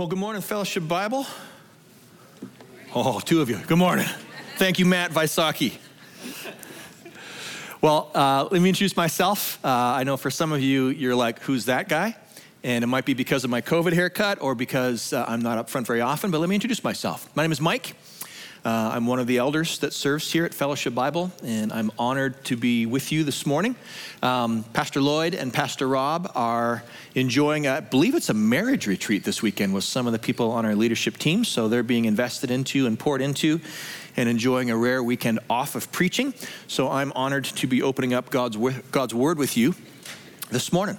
Well, good morning, Fellowship Bible. Oh, two of you. Good morning. Thank you, Matt Vaisaki. Well, uh, let me introduce myself. Uh, I know for some of you, you're like, who's that guy? And it might be because of my COVID haircut or because uh, I'm not up front very often, but let me introduce myself. My name is Mike. Uh, I'm one of the elders that serves here at Fellowship Bible, and I'm honored to be with you this morning. Um, Pastor Lloyd and Pastor Rob are enjoying, a, I believe it's a marriage retreat this weekend with some of the people on our leadership team. So they're being invested into and poured into and enjoying a rare weekend off of preaching. So I'm honored to be opening up God's, God's Word with you this morning.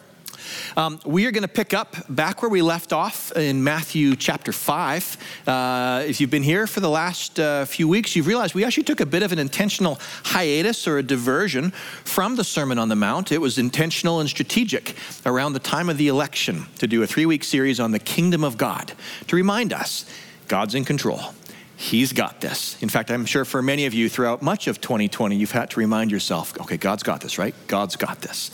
Um, we are going to pick up back where we left off in Matthew chapter 5. Uh, if you've been here for the last uh, few weeks, you've realized we actually took a bit of an intentional hiatus or a diversion from the Sermon on the Mount. It was intentional and strategic around the time of the election to do a three week series on the kingdom of God to remind us God's in control. He's got this. In fact, I'm sure for many of you throughout much of 2020, you've had to remind yourself, okay, God's got this, right? God's got this.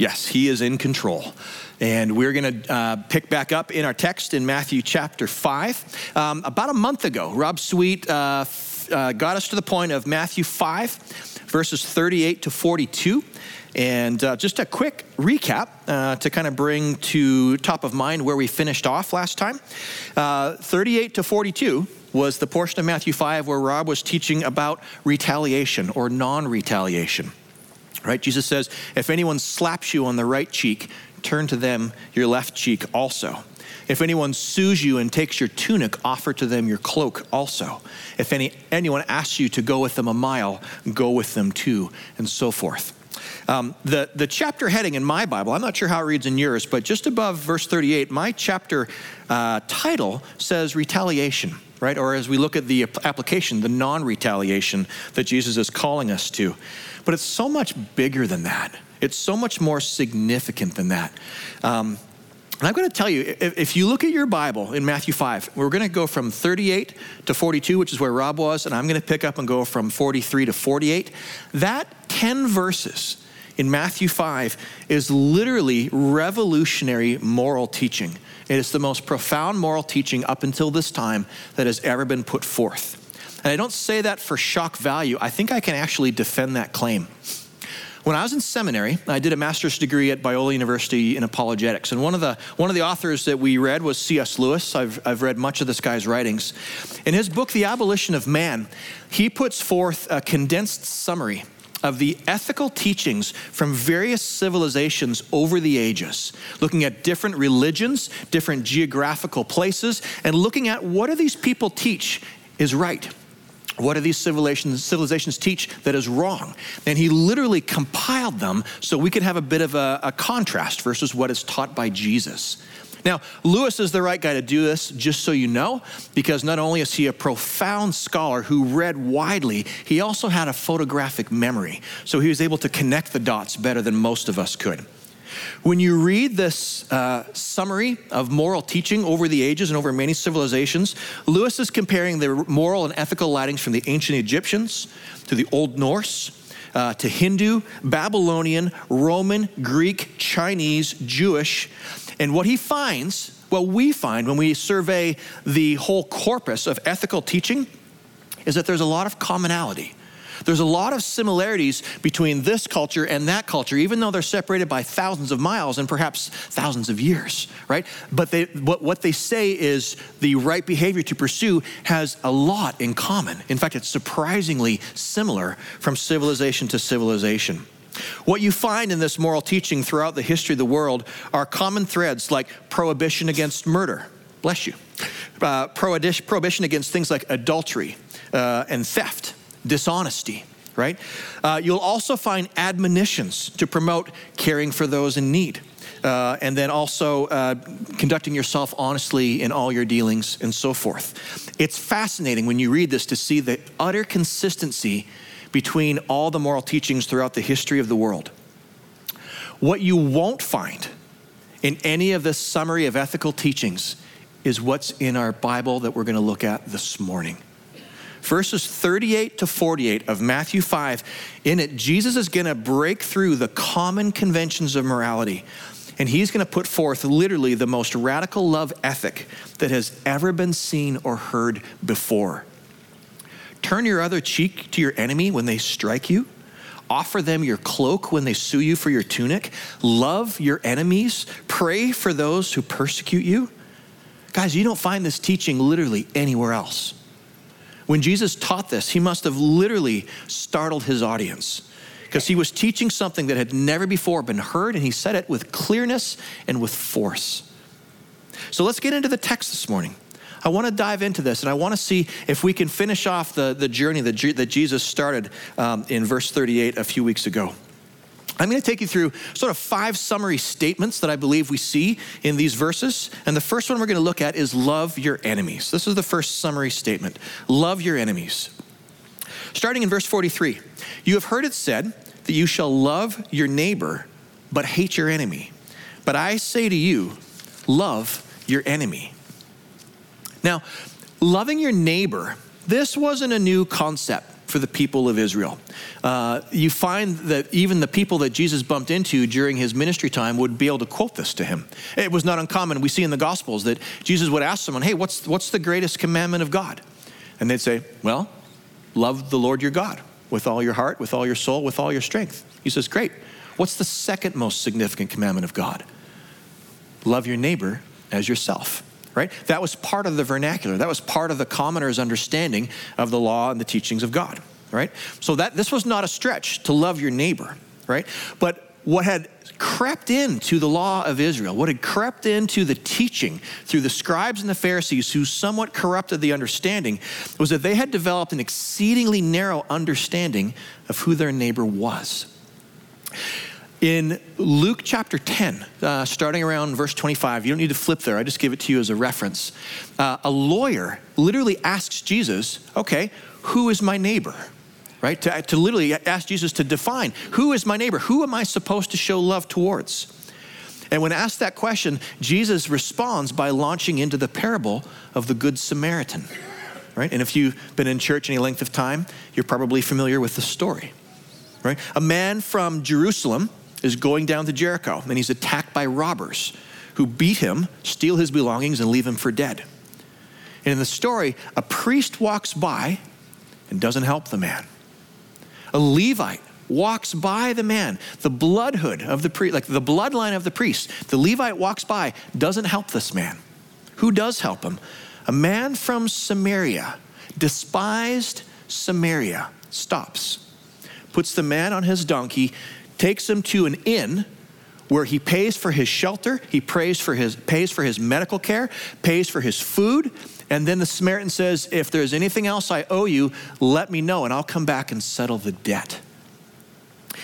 Yes, He is in control. And we're going to uh, pick back up in our text in Matthew chapter 5. Um, about a month ago, Rob Sweet uh, f- uh, got us to the point of Matthew 5, verses 38 to 42. And uh, just a quick recap uh, to kind of bring to top of mind where we finished off last time. Uh, 38 to 42 was the portion of Matthew 5 where Rob was teaching about retaliation or non retaliation. Right? Jesus says, if anyone slaps you on the right cheek, turn to them your left cheek also. If anyone sues you and takes your tunic, offer to them your cloak also. If any, anyone asks you to go with them a mile, go with them too, and so forth. Um, the, the chapter heading in my Bible, I'm not sure how it reads in yours, but just above verse 38, my chapter uh, title says retaliation, right? Or as we look at the application, the non retaliation that Jesus is calling us to. But it's so much bigger than that. It's so much more significant than that. Um, and I'm going to tell you, if, if, you look at your Bible in Matthew 5, we're going to go from 38 to 42, which is where Rob was, and I'm going to pick up and go from 43 to 48. That 10 verses in Matthew 5 is literally revolutionary moral teaching. It is the most profound moral teaching up until this time that has ever been put forth. And I don't say that for shock value. I think I can actually defend that claim. When I was in seminary, I did a master's degree at Biola University in apologetics. And one of the, one of the authors that we read was C.S. Lewis. I've, I've read much of this guy's writings. In his book, The Abolition of Man, he puts forth a condensed summary of the ethical teachings from various civilizations over the ages, looking at different religions, different geographical places, and looking at what do these people teach is right what do these civilizations, civilizations teach that is wrong? And he literally compiled them so we could have a bit of a, a contrast versus what is taught by Jesus. Now, Lewis is the right guy to do this, just so you know, because not only is he a profound scholar who read widely, he also had a photographic memory. So he was able to connect the dots better than most of us could. When you read this uh, summary of moral teaching over the ages and over many civilizations, Lewis is comparing the moral and ethical writings from the ancient Egyptians to the Old Norse. Uh, to Hindu, Babylonian, Roman, Greek, Chinese, Jewish. And what he finds, what we find when we survey the whole corpus of ethical teaching, is that there's a lot of commonality. There's a lot of similarities between this culture and that culture, even though they're separated by thousands of miles and perhaps thousands of years, right? But they, what, what they say is the right behavior to pursue has a lot in common. In fact, it's surprisingly similar from civilization to civilization. What you find in this moral teaching throughout the history of the world are common threads like prohibition against murder. Bless you. Uh, prohibition against things like adultery uh, and theft dishonesty, right? Uh, you'll also find admonitions to promote caring for those in need. Uh, and then also uh, conducting yourself honestly in all your dealings and so forth. It's fascinating when you read this to see the utter consistency between all the moral teachings throughout the history of the world. What you won't find in any of this summary of ethical teachings is what's in our Bible that we're going to look at this morning verses 38 to 48 of Matthew 5, in it, Jesus is going to break through the common conventions of morality. and he's going to put forth literally the most radical love ethic that has ever been seen or heard before. Turn your other cheek to your enemy when they strike you. Offer them your cloak when they sue you for your tunic. Love your enemies. Pray for those who persecute you. Guys, you don't find this teaching literally anywhere else. When Jesus taught this, he must have literally startled his audience because he was teaching something that had never before been heard, and he said it with clearness and with force. So let's get into the text this morning. I want to dive into this, and I want to see if we can finish off the, the journey that, that Jesus started um, in verse 38 a few weeks ago. I'm going to take you through sort of five summary statements that I believe we see in these verses. And the first one we're going to look at is love your enemies. This is the first summary statement love your enemies. Starting in verse 43, you have heard it said that you shall love your neighbor, but hate your enemy. But I say to you, love your enemy. Now, loving your neighbor, this wasn't a new concept for the people of Israel. Uh, you find that even the people that Jesus bumped into during his ministry time would be able to quote this to him. It was not uncommon. We see in the Gospels that Jesus would ask someone, Hey, what's, what's the greatest commandment of God? And they'd say, Well, love the Lord your God with all your heart, with all your soul, with all your strength. He says, Great. What's the second most significant commandment of God? Love your neighbor as yourself. Right? That was part of the vernacular. That was part of the commoner's understanding of the law and the teachings of God. Right? So that this was not a stretch to love your neighbor. Right? But what had crept into the law of Israel, what had crept into the teaching through the scribes and the Pharisees, who somewhat corrupted the understanding, was that they had developed an exceedingly narrow understanding of who their neighbor was. In Luke chapter 10, uh, starting around verse 25, you don't need to flip there, I just give it to you as a reference. Uh, a lawyer literally asks Jesus, okay, who is my neighbor? right? To, to literally ask Jesus to define who is my neighbor? Who am I supposed to show love towards? And when asked that question, Jesus responds by launching into the parable of the Good Samaritan, right? And if you've been in church any length of time, you're probably familiar with the story, right? A man from Jerusalem is going down to Jericho and he's attacked by robbers who beat him, steal his belongings, and leave him for dead. And in the story, a priest walks by and doesn't help the man. A Levite walks by the man, the bloodhood of the priest, like the bloodline of the priest. The Levite walks by, doesn't help this man. Who does help him? A man from Samaria, despised Samaria, stops, puts the man on his donkey, takes him to an inn where he pays for his shelter, he pays for his, pays for his medical care, pays for his food, and then the Samaritan says, If there's anything else I owe you, let me know, and I'll come back and settle the debt.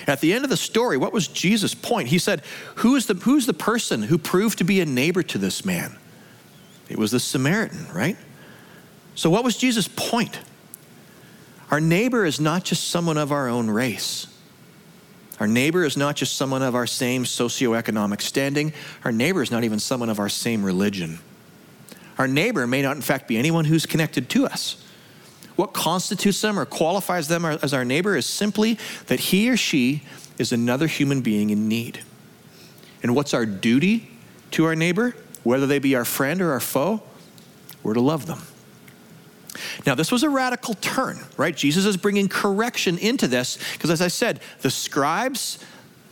At the end of the story, what was Jesus' point? He said, Who's the, who's the person who proved to be a neighbor to this man? It was the Samaritan, right? So, what was Jesus' point? Our neighbor is not just someone of our own race. Our neighbor is not just someone of our same socioeconomic standing. Our neighbor is not even someone of our same religion. Our neighbor may not, in fact, be anyone who's connected to us. What constitutes them or qualifies them as our neighbor is simply that he or she is another human being in need. And what's our duty to our neighbor, whether they be our friend or our foe? We're to love them. Now, this was a radical turn, right? Jesus is bringing correction into this because, as I said, the scribes,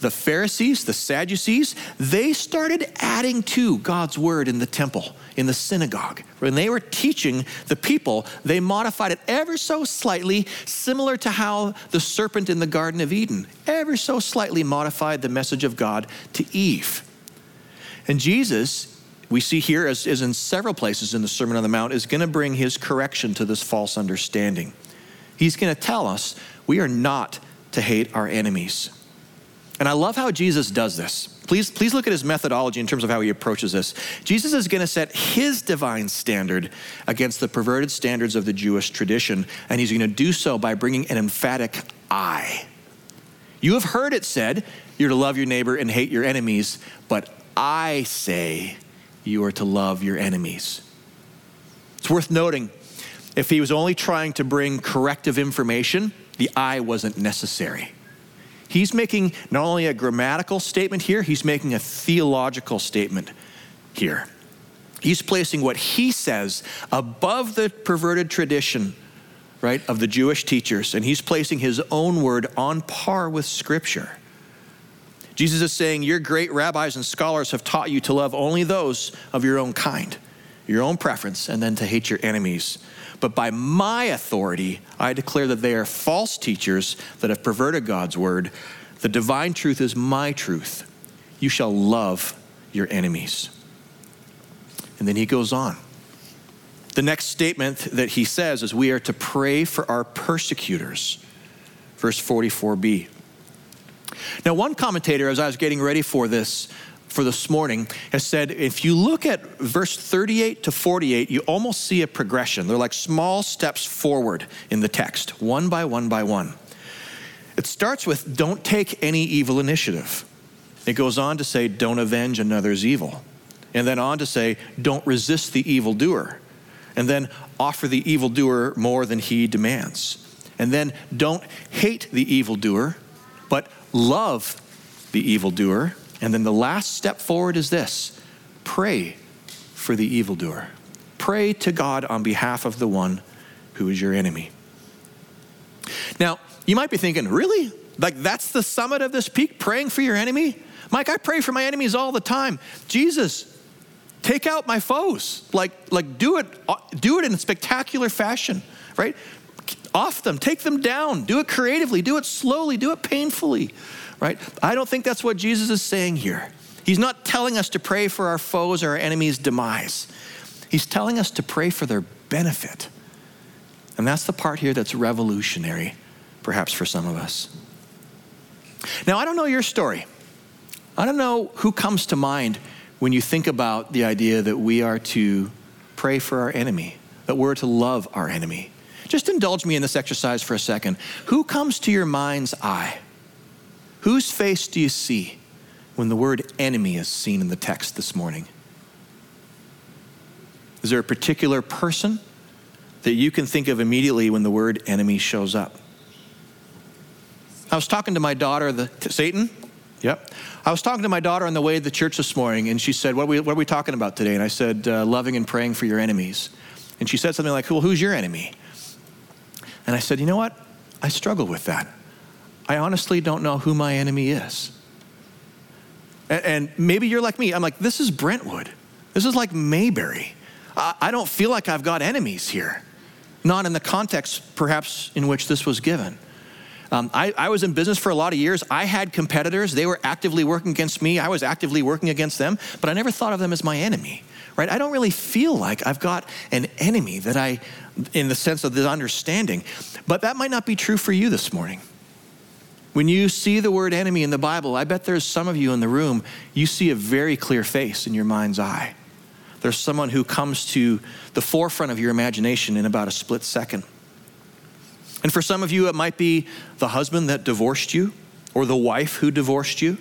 the Pharisees, the Sadducees, they started adding to God's word in the temple, in the synagogue. When they were teaching the people, they modified it ever so slightly, similar to how the serpent in the Garden of Eden ever so slightly modified the message of God to Eve. And Jesus, we see here, as, as in several places in the Sermon on the Mount, is going to bring his correction to this false understanding. He's going to tell us we are not to hate our enemies. And I love how Jesus does this. Please, please look at his methodology in terms of how he approaches this. Jesus is going to set his divine standard against the perverted standards of the Jewish tradition, and he's going to do so by bringing an emphatic I. You have heard it said, you're to love your neighbor and hate your enemies, but I say you are to love your enemies. It's worth noting if he was only trying to bring corrective information, the I wasn't necessary He's making not only a grammatical statement here, he's making a theological statement here. He's placing what he says above the perverted tradition, right, of the Jewish teachers, and he's placing his own word on par with Scripture. Jesus is saying, Your great rabbis and scholars have taught you to love only those of your own kind, your own preference, and then to hate your enemies. But by my authority, I declare that they are false teachers that have perverted God's word. The divine truth is my truth. You shall love your enemies. And then he goes on. The next statement that he says is, We are to pray for our persecutors. Verse 44b. Now, one commentator, as I was getting ready for this, for this morning, has said if you look at verse 38 to 48, you almost see a progression. They're like small steps forward in the text, one by one by one. It starts with don't take any evil initiative. It goes on to say don't avenge another's evil. And then on to say don't resist the evildoer. And then offer the evildoer more than he demands. And then don't hate the evildoer, but love the evildoer. And then the last step forward is this pray for the evildoer. Pray to God on behalf of the one who is your enemy. Now, you might be thinking, really? Like that's the summit of this peak, praying for your enemy? Mike, I pray for my enemies all the time. Jesus, take out my foes. Like, like do it, uh, do it in a spectacular fashion, right? Off them, take them down, do it creatively, do it slowly, do it painfully, right? I don't think that's what Jesus is saying here. He's not telling us to pray for our foes or our enemies' demise. He's telling us to pray for their benefit. And that's the part here that's revolutionary, perhaps for some of us. Now, I don't know your story. I don't know who comes to mind when you think about the idea that we are to pray for our enemy, that we're to love our enemy. Just indulge me in this exercise for a second. Who comes to your mind's eye? Whose face do you see when the word enemy is seen in the text this morning? Is there a particular person that you can think of immediately when the word enemy shows up? I was talking to my daughter, the, Satan? Yep. I was talking to my daughter on the way to the church this morning, and she said, What are we, what are we talking about today? And I said, uh, Loving and praying for your enemies. And she said something like, Well, who's your enemy? And I said, you know what? I struggle with that. I honestly don't know who my enemy is. And, and maybe you're like me. I'm like, this is Brentwood. This is like Mayberry. I, I don't feel like I've got enemies here. Not in the context, perhaps, in which this was given. Um, I, I, was in business for a lot of years. I had competitors. They were actively working against me. I was actively working against them, but I never thought of them as my enemy, right? I don't really feel like I've got an enemy that I, in the sense of the understanding. But that might not be true for you this morning. When you see the word enemy in the Bible, I bet there's some of you in the room, you see a very clear face in your mind's eye. There's someone who comes to the forefront of your imagination in about a split second. And for some of you, it might be the husband that divorced you or the wife who divorced you.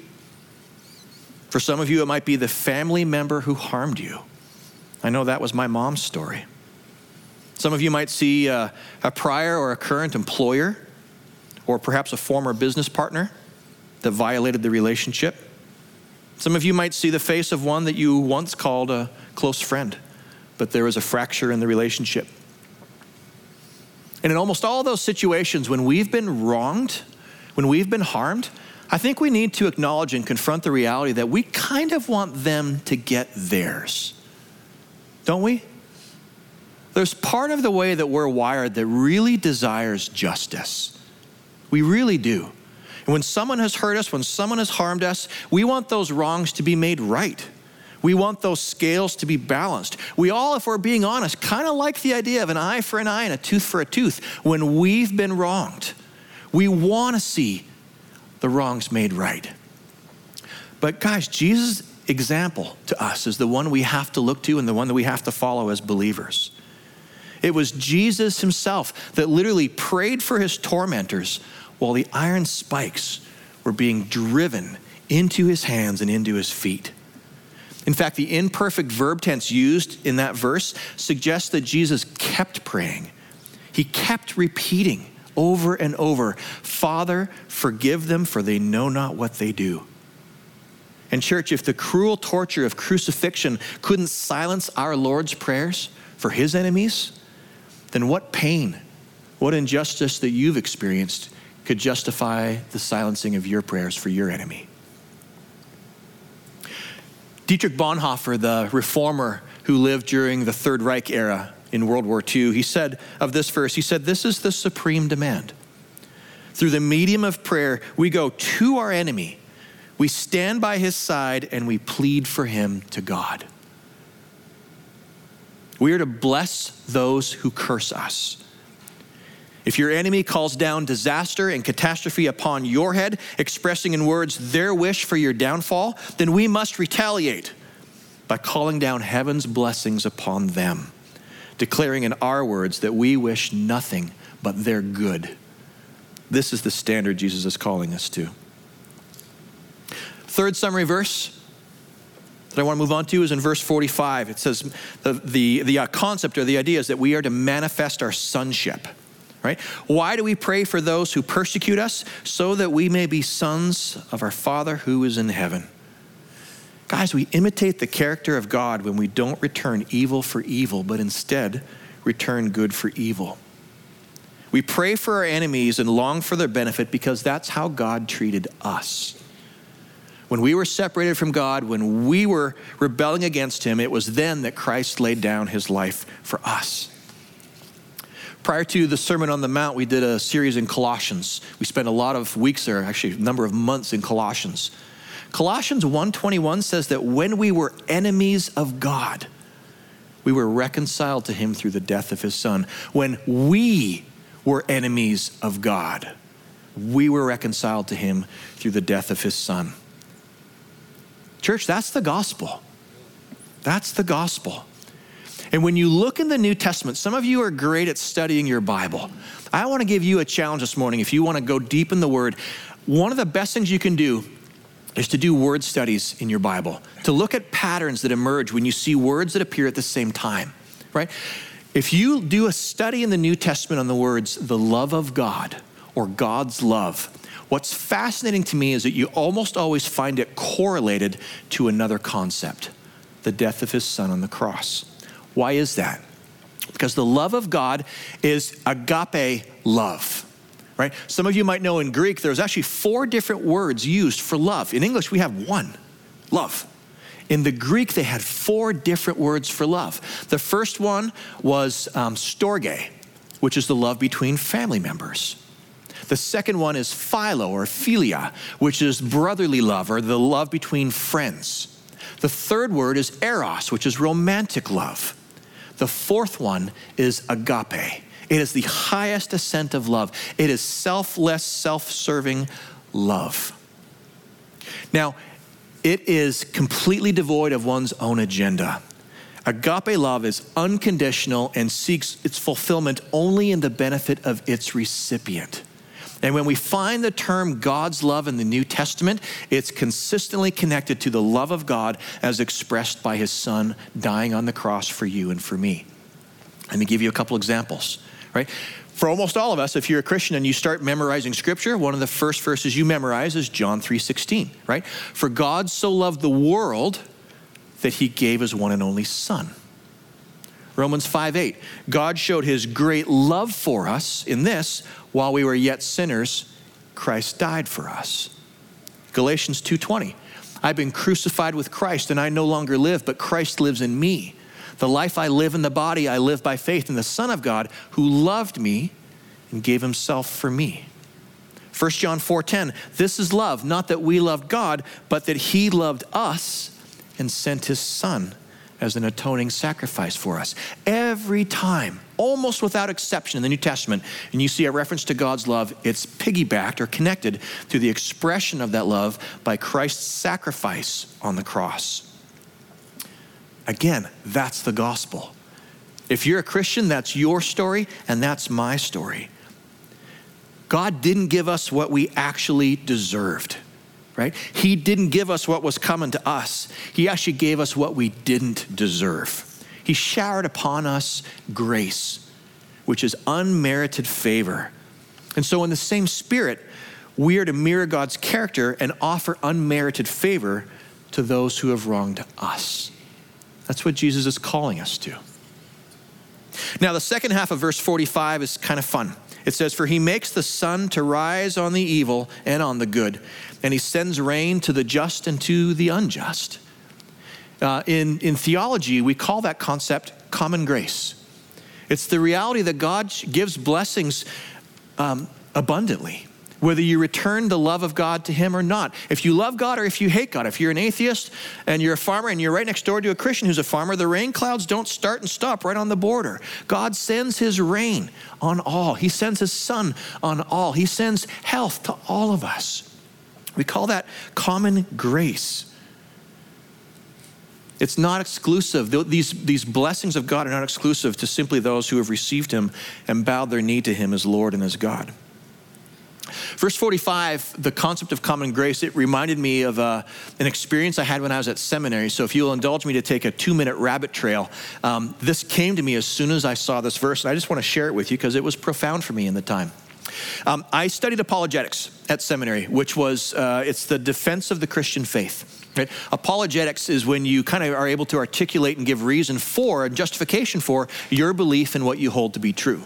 For some of you, it might be the family member who harmed you. I know that was my mom's story. Some of you might see a, uh, a prior or a current employer, or perhaps a former business partner that violated the relationship. Some of you might see the face of one that you once called a close friend, but there was a fracture in the relationship. And in almost all those situations, when we've been wronged, when we've been harmed, I think we need to acknowledge and confront the reality that we kind of want them to get theirs. Don't we? There's part of the way that we're wired that really desires justice. We really do. And when someone has hurt us, when someone has harmed us, we want those wrongs to be made right. We want those scales to be balanced. We all, if we're being honest, kind of like the idea of an eye for an eye and a tooth for a tooth when we've been wronged. We want to see the wrongs made right. But guys, Jesus' example to us is the one we have to look to and the one that we have to follow as believers. It was Jesus himself that literally prayed for his tormentors while the iron spikes were being driven into his hands and into his feet. In fact, the imperfect verb tense used in that verse suggests that Jesus kept praying. He kept repeating over and over Father, forgive them, for they know not what they do. And, church, if the cruel torture of crucifixion couldn't silence our Lord's prayers for his enemies, then what pain, what injustice that you've experienced could justify the silencing of your prayers for your enemy? Dietrich Bonhoeffer, the reformer who lived during the Third Reich era in World War II, he said of this verse, he said, This is the supreme demand. Through the medium of prayer, we go to our enemy we stand by his side and we plead for him to God. We are to bless those who curse us. If your enemy calls down disaster and catastrophe upon your head, expressing in words their wish for your downfall, then we must retaliate by calling down heaven's blessings upon them, declaring in our words that we wish nothing but their good. This is the standard Jesus is calling us to. Third summary verse that I want to move on to is in verse 45. It says the, the, the uh, concept or the idea is that we are to manifest our sonship. Right? Why do we pray for those who persecute us? So that we may be sons of our Father who is in heaven. Guys, we imitate the character of God when we don't return evil for evil, but instead return good for evil. We pray for our enemies and long for their benefit because that's how God treated us. When we were separated from God, when we were rebelling against Him, it was then that Christ laid down His life for us. Prior to the Sermon on the Mount, we did a series in Colossians. We spent a lot of weeks there, actually a number of months in Colossians. Colossians 1:21 says that when we were enemies of God, we were reconciled to him through the death of his son. When we were enemies of God, we were reconciled to him through the death of his son. Church, that's the gospel. That's the gospel. And when you look in the New Testament, some of you are great at studying your Bible. I want to give you a challenge this morning. If you want to go deep in the Word, one of the best things you can do is to do word studies in your Bible, to look at patterns that emerge when you see words that appear at the same time, right? If you do a study in the New Testament on the words, the love of God or God's love, What's fascinating to me is that you almost always find it correlated to another concept the death of his son on the cross. Why is that? Because the love of God is agape love. Right? Some of you might know in Greek there's actually four different words used for love. In English we have one, love. In the Greek, they had four different words for love. The first one was um, storge, which is the love between family members. The second one is philo or philia, which is brotherly love or the love between friends. The third word is eros, which is romantic love. The fourth one is agape. It is the highest ascent of love. It is selfless, self serving love. Now, it is completely devoid of one's own agenda. Agape love is unconditional and seeks its fulfillment only in the benefit of its recipient. And when we find the term God's love in the New Testament, it's consistently connected to the love of God as expressed by his son dying on the cross for you and for me. Let me give you a couple examples, right? For almost all of us, if you're a Christian and you start memorizing scripture, one of the first verses you memorize is John 3:16, right? For God so loved the world that he gave his one and only son. Romans 5 8. God showed his great love for us in this while we were yet sinners, Christ died for us. Galatians 2:20. I've been crucified with Christ and I no longer live, but Christ lives in me. The life I live in the body, I live by faith in the Son of God who loved me and gave himself for me. 1 John 4:10 This is love, not that we loved God, but that he loved us and sent his son as an atoning sacrifice for us. Every time, almost without exception in the New Testament, and you see a reference to God's love, it's piggybacked or connected to the expression of that love by Christ's sacrifice on the cross. Again, that's the gospel. If you're a Christian, that's your story, and that's my story. God didn't give us what we actually deserved right? He didn't give us what was coming to us, He actually gave us what we didn't deserve. He showered upon us grace, which is unmerited favor. And so, in the same spirit, we are to mirror God's character and offer unmerited favor to those who have wronged us. That's what Jesus is calling us to. Now, the second half of verse 45 is kind of fun. It says, For he makes the sun to rise on the evil and on the good, and he sends rain to the just and to the unjust. Uh, in, in theology, we call that concept common grace. It's the reality that God gives blessings um, abundantly whether you return the love of God to Him or not. If you love God or if you hate God, if you're an atheist and you're a farmer and you're right next door to a Christian who's a farmer, the rain clouds don't start and stop right on the border. God sends His rain on all, He sends His sun on all, He sends health to all of us. We call that common grace. It's not exclusive. These, these blessings of God are not exclusive to simply those who have received Him and bowed their knee to Him as Lord and as God. Verse 45, the concept of common grace, it reminded me of uh, an experience I had when I was at seminary. So if you'll indulge me to take a two minute rabbit trail, um, this came to me as soon as I saw this verse, and I just want to share it with you because it was profound for me in the time. Um, I studied apologetics at seminary, which was uh, it's the defense of the Christian faith. Right? Apologetics is when you kind of are able to articulate and give reason for and justification for your belief in what you hold to be true.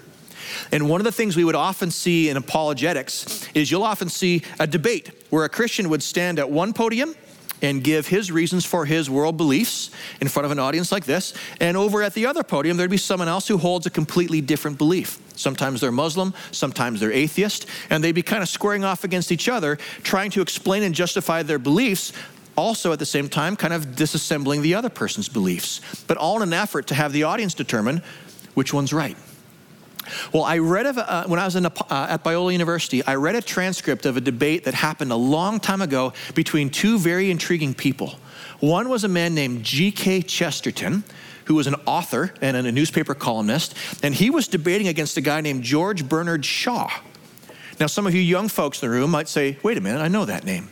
And one of the things we would often see in apologetics is you'll often see a debate where a Christian would stand at one podium and give his reasons for his world beliefs in front of an audience like this. And over at the other podium, there'd be someone else who holds a completely different belief. Sometimes they're Muslim, sometimes they're atheist, and they'd be kind of squaring off against each other, trying to explain and justify their beliefs. Also, at the same time, kind of disassembling the other person's beliefs, but all in an effort to have the audience determine which one's right. Well, I read of, uh, when I was a, uh, at Biola University, I read a transcript of a debate that happened a long time ago between two very intriguing people. One was a man named G.K. Chesterton, who was an author and a newspaper columnist, and he was debating against a guy named George Bernard Shaw. Now, some of you young folks in the room might say, wait a minute, I know that name.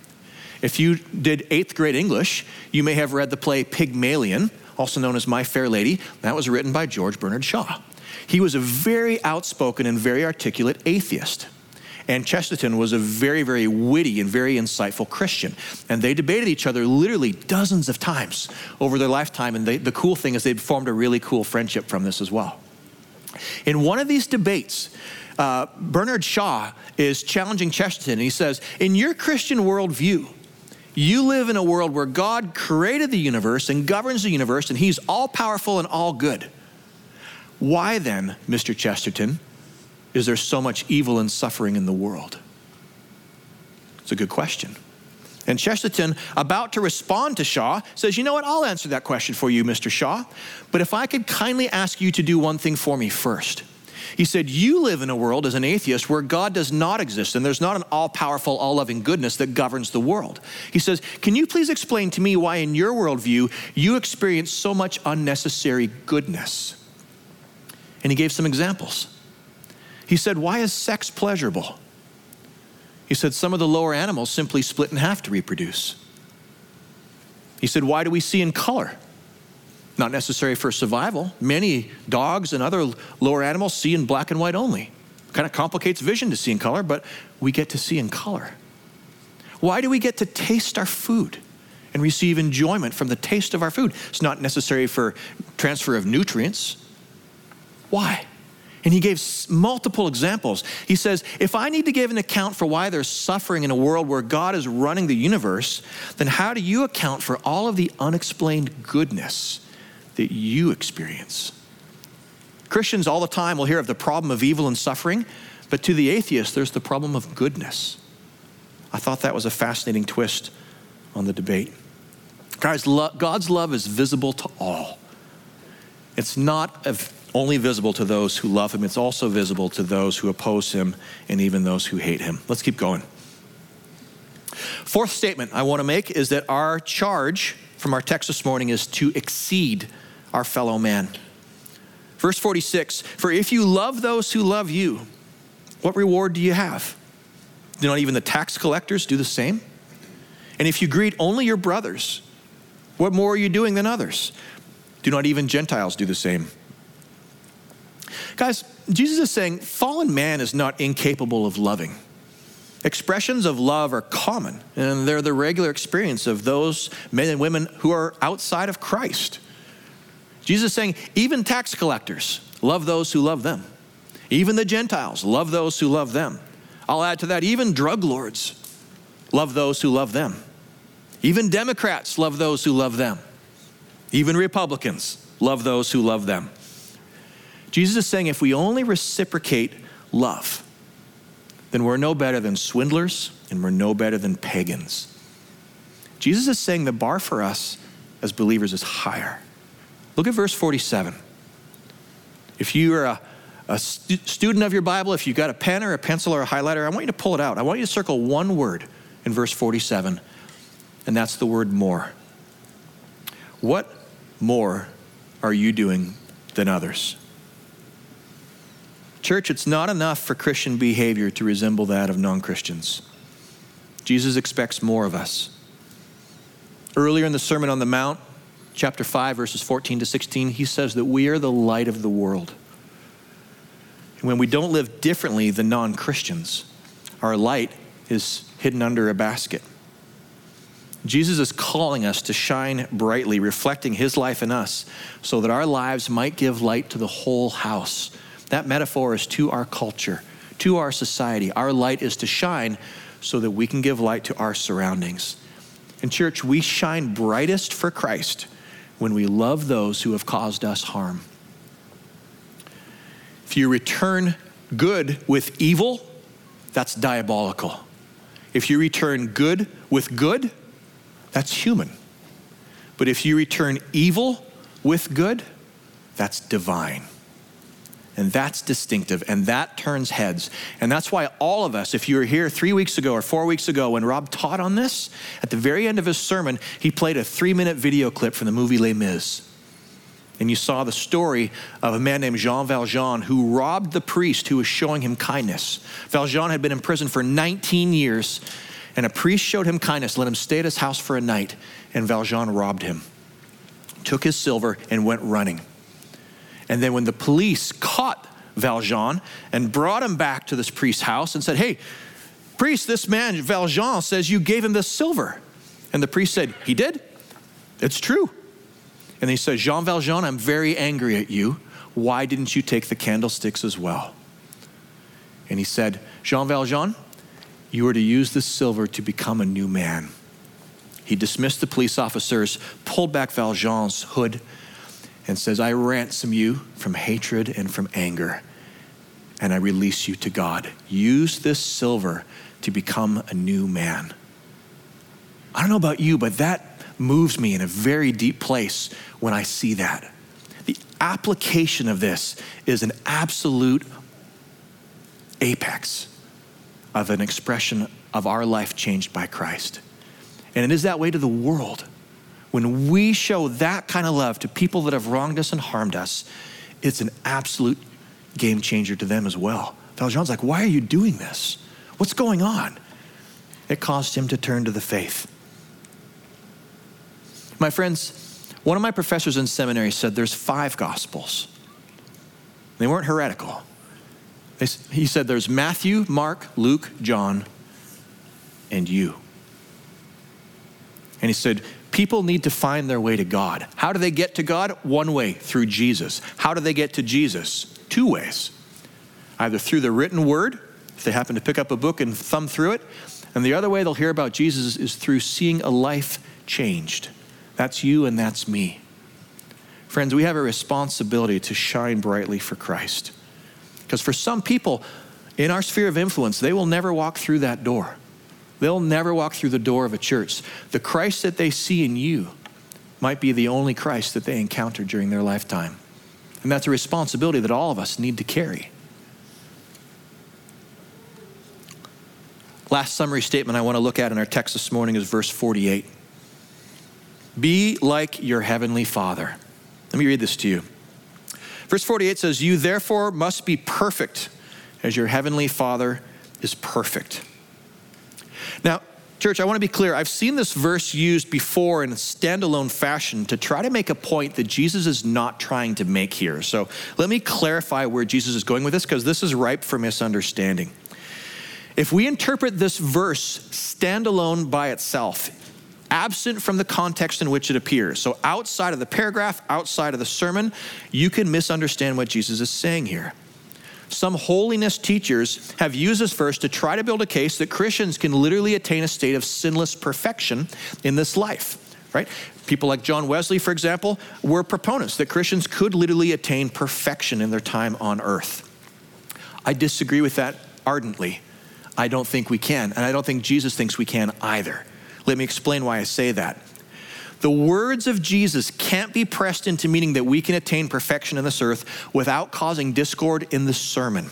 If you did eighth grade English, you may have read the play Pygmalion, also known as My Fair Lady. That was written by George Bernard Shaw. He was a very outspoken and very articulate atheist. And Chesterton was a very, very witty and very insightful Christian. And they debated each other literally dozens of times over their lifetime. And they, the cool thing is, they formed a really cool friendship from this as well. In one of these debates, uh, Bernard Shaw is challenging Chesterton. And he says, In your Christian worldview, you live in a world where God created the universe and governs the universe, and He's all powerful and all good. Why then, Mr. Chesterton, is there so much evil and suffering in the world? It's a good question. And Chesterton, about to respond to Shaw, says, You know what? I'll answer that question for you, Mr. Shaw. But if I could kindly ask you to do one thing for me first. He said, You live in a world as an atheist where God does not exist and there's not an all powerful, all loving goodness that governs the world. He says, Can you please explain to me why, in your worldview, you experience so much unnecessary goodness? And he gave some examples. He said, Why is sex pleasurable? He said, Some of the lower animals simply split in half to reproduce. He said, Why do we see in color? Not necessary for survival. Many dogs and other lower animals see in black and white only. Kind of complicates vision to see in color, but we get to see in color. Why do we get to taste our food and receive enjoyment from the taste of our food? It's not necessary for transfer of nutrients. Why? And he gave multiple examples. He says, if I need to give an account for why there's suffering in a world where God is running the universe, then how do you account for all of the unexplained goodness that you experience? Christians all the time will hear of the problem of evil and suffering, but to the atheist, there's the problem of goodness. I thought that was a fascinating twist on the debate. Guys, God's love is visible to all. It's not only visible to those who love him, it's also visible to those who oppose him and even those who hate him. Let's keep going. Fourth statement I want to make is that our charge from our text this morning is to exceed our fellow man. Verse 46 For if you love those who love you, what reward do you have? Do not even the tax collectors do the same? And if you greet only your brothers, what more are you doing than others? Do not even Gentiles do the same? Guys, Jesus is saying fallen man is not incapable of loving. Expressions of love are common, and they're the regular experience of those men and women who are outside of Christ. Jesus is saying, even tax collectors love those who love them. Even the Gentiles love those who love them. I'll add to that, even drug lords love those who love them. Even Democrats love those who love them. Even Republicans love those who love them. Jesus is saying if we only reciprocate love, then we're no better than swindlers and we're no better than pagans. Jesus is saying the bar for us as believers is higher. Look at verse 47. If you are a, a stu- student of your Bible, if you've got a pen or a pencil or a highlighter, I want you to pull it out. I want you to circle one word in verse 47, and that's the word more. What more are you doing than others? Church, it's not enough for Christian behavior to resemble that of non Christians. Jesus expects more of us. Earlier in the Sermon on the Mount, chapter 5, verses 14 to 16, he says that we are the light of the world. And when we don't live differently than non Christians, our light is hidden under a basket. Jesus is calling us to shine brightly, reflecting his life in us, so that our lives might give light to the whole house that metaphor is to our culture, to our society. Our light is to shine so that we can give light to our surroundings. In church, we shine brightest for Christ when we love those who have caused us harm. If you return good with evil, that's diabolical. If you return good with good, that's human. But if you return evil with good, that's divine. And that's distinctive, and that turns heads. And that's why all of us, if you were here three weeks ago or four weeks ago when Rob taught on this, at the very end of his sermon, he played a three minute video clip from the movie Les Mis. And you saw the story of a man named Jean Valjean who robbed the priest who was showing him kindness. Valjean had been in prison for 19 years, and a priest showed him kindness, let him stay at his house for a night, and Valjean robbed him, took his silver, and went running. And then when the police caught Valjean and brought him back to this priest's house and said, Hey, priest, this man, Valjean, says you gave him this silver. And the priest said, He did? It's true. And he said, Jean Valjean, I'm very angry at you. Why didn't you take the candlesticks as well? And he said, Jean Valjean, you are to use this silver to become a new man. He dismissed the police officers, pulled back Valjean's hood, and says, I ransom you from hatred and from anger, and I release you to God. Use this silver to become a new man. I don't know about you, but that moves me in a very deep place when I see that. The application of this is an absolute apex of an expression of our life changed by Christ. And it is that way to the world. When we show that kind of love to people that have wronged us and harmed us, it's an absolute game changer to them as well. Valjean's like, Why are you doing this? What's going on? It caused him to turn to the faith. My friends, one of my professors in seminary said there's five gospels. They weren't heretical. he said there's Matthew, Mark, Luke, John, and you. And he said, People need to find their way to God. How do they get to God? One way, through Jesus. How do they get to Jesus? Two ways. Either through the written word, if they happen to pick up a book and thumb through it, and the other way they'll hear about Jesus is through seeing a life changed. That's you and that's me. Friends, we have a responsibility to shine brightly for Christ. Because for some people in our sphere of influence, they will never walk through that door. They'll never walk through the door of a church. The Christ that they see in you might be the only Christ that they encounter during their lifetime. And that's a responsibility that all of us need to carry. Last summary statement I want to look at in our text this morning is verse 48. Be like your heavenly Father. Let me read this to you. Verse 48 says, You therefore must be perfect as your heavenly Father is perfect. Now, Church, I want to be clear. I've seen this verse used before in a standalone fashion to try to make a point that Jesus is not trying to make here. So let me clarify where Jesus is going with this because this is ripe for misunderstanding. If we interpret this verse standalone by itself, absent from the context in which it appears, so outside of the paragraph, outside of the sermon, you can misunderstand what Jesus is saying here. Some holiness teachers have used this verse to try to build a case that Christians can literally attain a state of sinless perfection in this life, right? People like John Wesley, for example, were proponents that Christians could literally attain perfection in their time on earth. I disagree with that ardently. I don't think we can, and I don't think Jesus thinks we can either. Let me explain why I say that. The words of Jesus can't be pressed into meaning that we can attain perfection in this earth without causing discord in the sermon.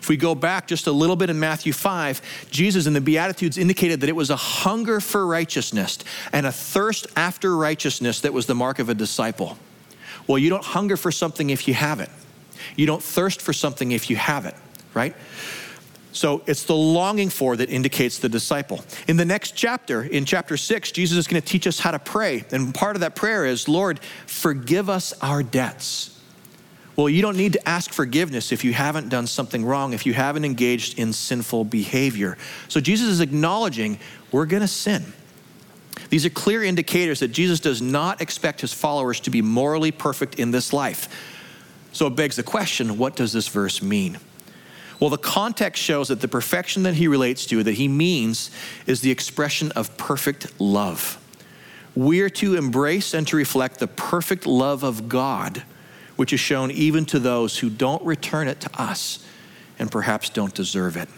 If we go back just a little bit in Matthew 5, Jesus in the Beatitudes indicated that it was a hunger for righteousness and a thirst after righteousness that was the mark of a disciple. Well, you don't hunger for something if you have it, you don't thirst for something if you have it, right? So it's the longing for that indicates the disciple. In the next chapter, in chapter six, Jesus is going to teach us how to pray. And part of that prayer is, Lord, forgive us our debts. Well, you don't need to ask forgiveness if you haven't done something wrong, if you haven't engaged in sinful behavior. So Jesus is acknowledging we're going to sin. These are clear indicators that Jesus does not expect his followers to be morally perfect in this life. So it begs the question what does this verse mean? Well, the context shows that the perfection that he relates to, that he means, is the expression of perfect love. We are to embrace and to reflect the perfect love of God, which is shown even to those who don't return it to us and perhaps don't deserve it.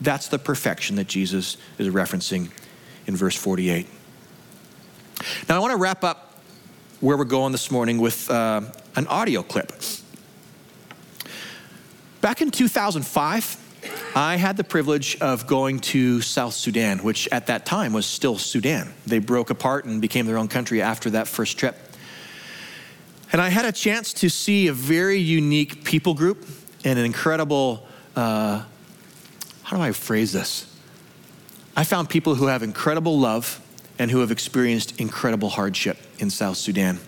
That's the perfection that Jesus is referencing in verse 48. Now, I want to wrap up where we're going this morning with uh, an audio clip. Back in 2005, I had the privilege of going to South Sudan, which at that time was still Sudan. They broke apart and became their own country after that first trip. And I had a chance to see a very unique people group and an incredible, uh, how do I phrase this? I found people who have incredible love and who have experienced incredible hardship in South Sudan.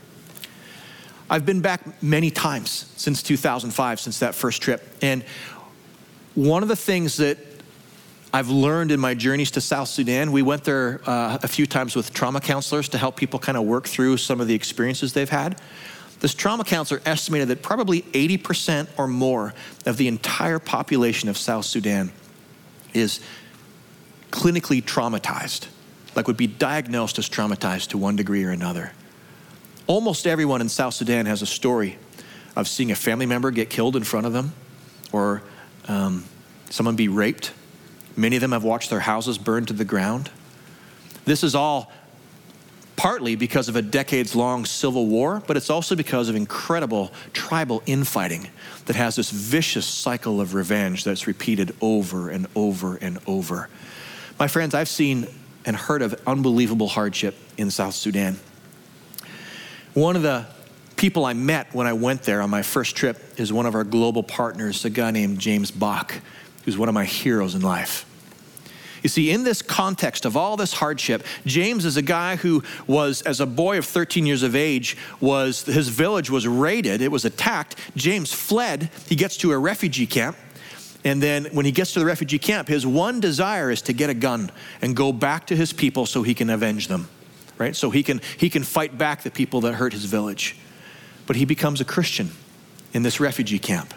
I've been back many times since 2005, since that first trip. And one of the things that I've learned in my journeys to South Sudan, we went there uh, a few times with trauma counselors to help people kind of work through some of the experiences they've had. This trauma counselor estimated that probably 80% or more of the entire population of South Sudan is clinically traumatized, like would be diagnosed as traumatized to one degree or another. Almost everyone in South Sudan has a story of seeing a family member get killed in front of them or um, someone be raped. Many of them have watched their houses burned to the ground. This is all partly because of a decades long civil war, but it's also because of incredible tribal infighting that has this vicious cycle of revenge that's repeated over and over and over. My friends, I've seen and heard of unbelievable hardship in South Sudan. One of the people I met when I went there on my first trip is one of our global partners, a guy named James Bach, who's one of my heroes in life. You see, in this context of all this hardship, James is a guy who was, as a boy of 13 years of age, was his village was raided, it was attacked. James fled. He gets to a refugee camp. And then when he gets to the refugee camp, his one desire is to get a gun and go back to his people so he can avenge them right? So he can, he can fight back the people that hurt his village. But he becomes a Christian in this refugee camp.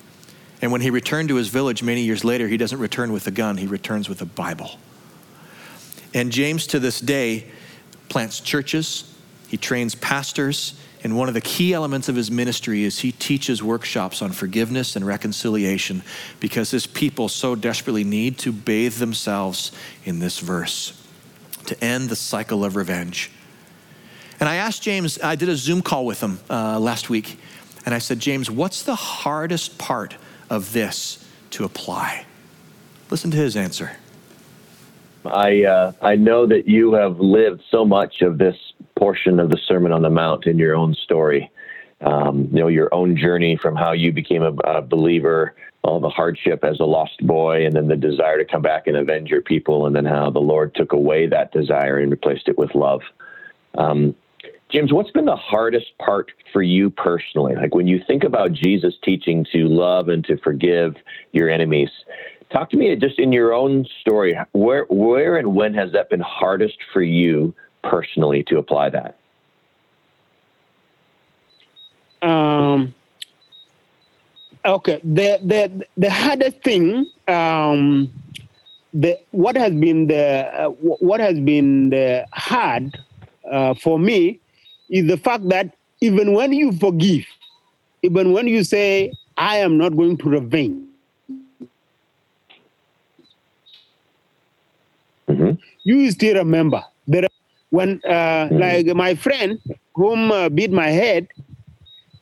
And when he returned to his village many years later, he doesn't return with a gun, he returns with a Bible. And James, to this day, plants churches, he trains pastors, and one of the key elements of his ministry is he teaches workshops on forgiveness and reconciliation because his people so desperately need to bathe themselves in this verse to end the cycle of revenge. And I asked James, I did a Zoom call with him uh, last week, and I said, James, what's the hardest part of this to apply? Listen to his answer. I uh, I know that you have lived so much of this portion of the Sermon on the Mount in your own story, um, you know, your own journey from how you became a, a, believer, all the hardship as a lost boy, and then the desire to come back and avenge your people, and then how the Lord took away that desire and replaced it with love. Um, James, what's been the hardest part for you personally? Like when you think about Jesus teaching to love and to forgive your enemies, talk to me just in your own story. Where, where and when has that been hardest for you personally to apply that? Um, okay, the the the hardest thing, um, the what has been the uh, what has been the hard uh, for me is the fact that even when you forgive, even when you say I am not going to revenge. Mm-hmm. You still remember that when, uh, mm-hmm. like my friend whom uh, beat my head,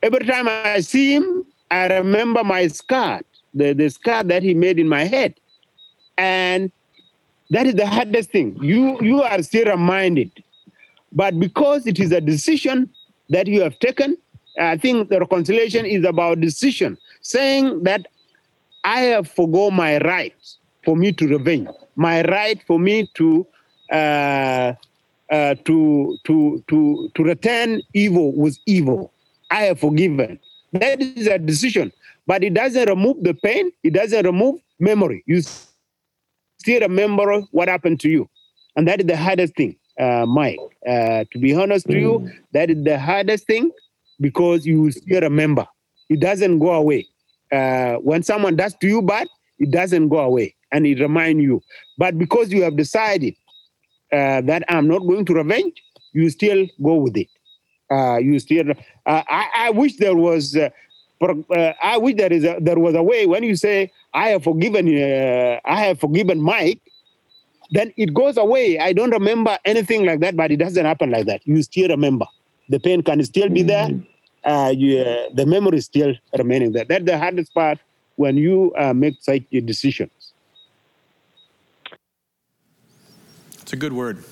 Every time I see him, I remember my scar, the, the scar that he made in my head. And that is the hardest thing. You, you are still reminded. But because it is a decision that you have taken, I think the reconciliation is about decision, saying that I have forgo my right for me to revenge, my right for me to uh, uh, to to to to return evil with evil. I have forgiven. That is a decision, but it doesn't remove the pain. It doesn't remove memory. You still remember what happened to you, and that is the hardest thing, uh, Mike. Uh, to be honest mm. to you, that is the hardest thing because you still remember. It doesn't go away. Uh, when someone does to you bad, it doesn't go away, and it reminds you. But because you have decided uh, that I'm not going to revenge, you still go with it uh, you still. Uh, I, I wish there was. Uh, uh, I wish there is a, there was a way when you say I have forgiven uh, I have forgiven Mike, then it goes away. I don't remember anything like that, but it doesn't happen like that. You still remember. The pain can still be there. Mm-hmm. Uh, you, uh, the memory is still remaining there. That's the hardest part when you uh, make such decisions. It's a good word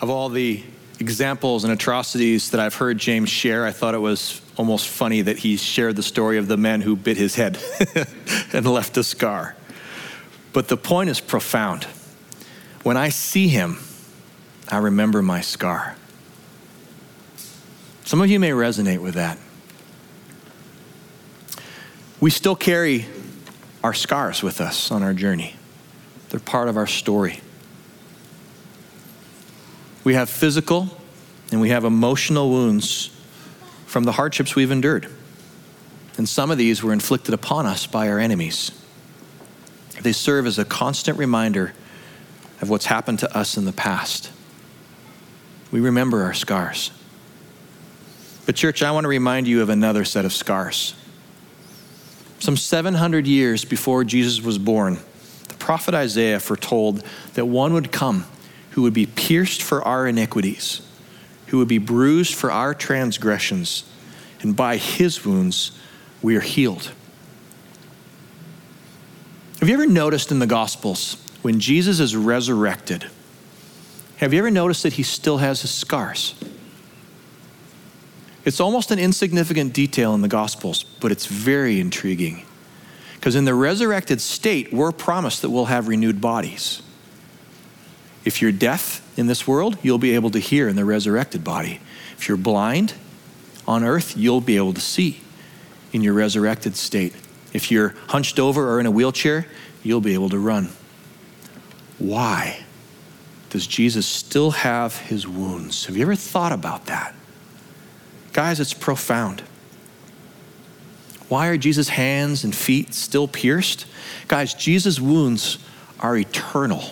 of all the examples and atrocities that I've heard James share, I thought it was almost funny that he shared the story of the man who bit his head and left a scar. But the point is profound. When I see him, I remember my scar. Some of you may resonate with that. We still carry our scars with us on our journey, they're part of our story. We have physical and we have emotional wounds from the hardships we've endured. And some of these were inflicted upon us by our enemies. They serve as a constant reminder of what's happened to us in the past. We remember our scars. But, church, I want to remind you of another set of scars. Some 700 years before Jesus was born, the prophet Isaiah foretold that one would come who would be pierced for our iniquities, who would be bruised for our transgressions, and by his wounds we are healed. Have you ever noticed in the Gospels when Jesus is resurrected? Have you ever noticed that he still has his scars? It's almost an insignificant detail in the Gospels, but it's very intriguing. Because in the resurrected state, we're promised that we'll have renewed bodies. If you're deaf in this world, you'll be able to hear in the resurrected body. If you're blind on earth, you'll be able to see in your resurrected state. If you're hunched over or in a wheelchair, you'll be able to run. Why does Jesus still have his wounds? Have you ever thought about that? Guys, it's profound. Why are Jesus' hands and feet still pierced? Guys, Jesus' wounds are eternal.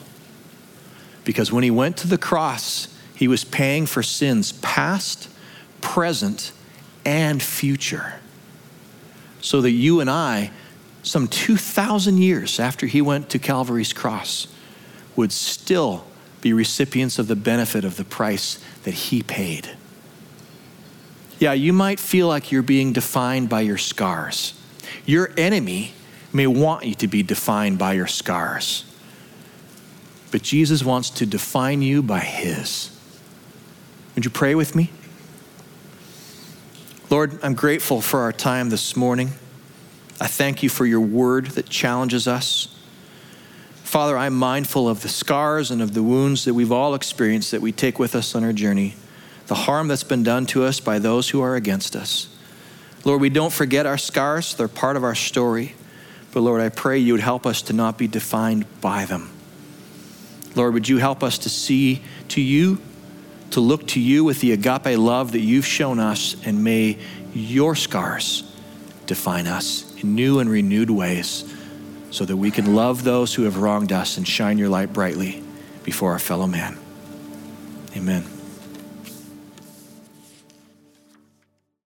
Because when he went to the cross, he was paying for sins past, present, and future. So that you and I, some 2,000 years after he went to Calvary's cross, would still be recipients of the benefit of the price that he paid. Yeah, you might feel like you're being defined by your scars. Your enemy may want you to be defined by your scars but Jesus wants to define you by His. Would you pray with me? Lord, I'm grateful for our time this morning. I thank you for your word that challenges us. Father, I'm mindful of the scars and of the wounds that we've all experienced that we take with us on our journey, the harm that's been done to us by those who are against us. Lord, we don't forget our scars, they're part of our story. But Lord, I pray you would help us to not be defined by them. Lord, would you help us to see to you, to look to you with the agape love that you've shown us, and may your scars define us in new and renewed ways so that we can love those who have wronged us and shine your light brightly before our fellow man. Amen.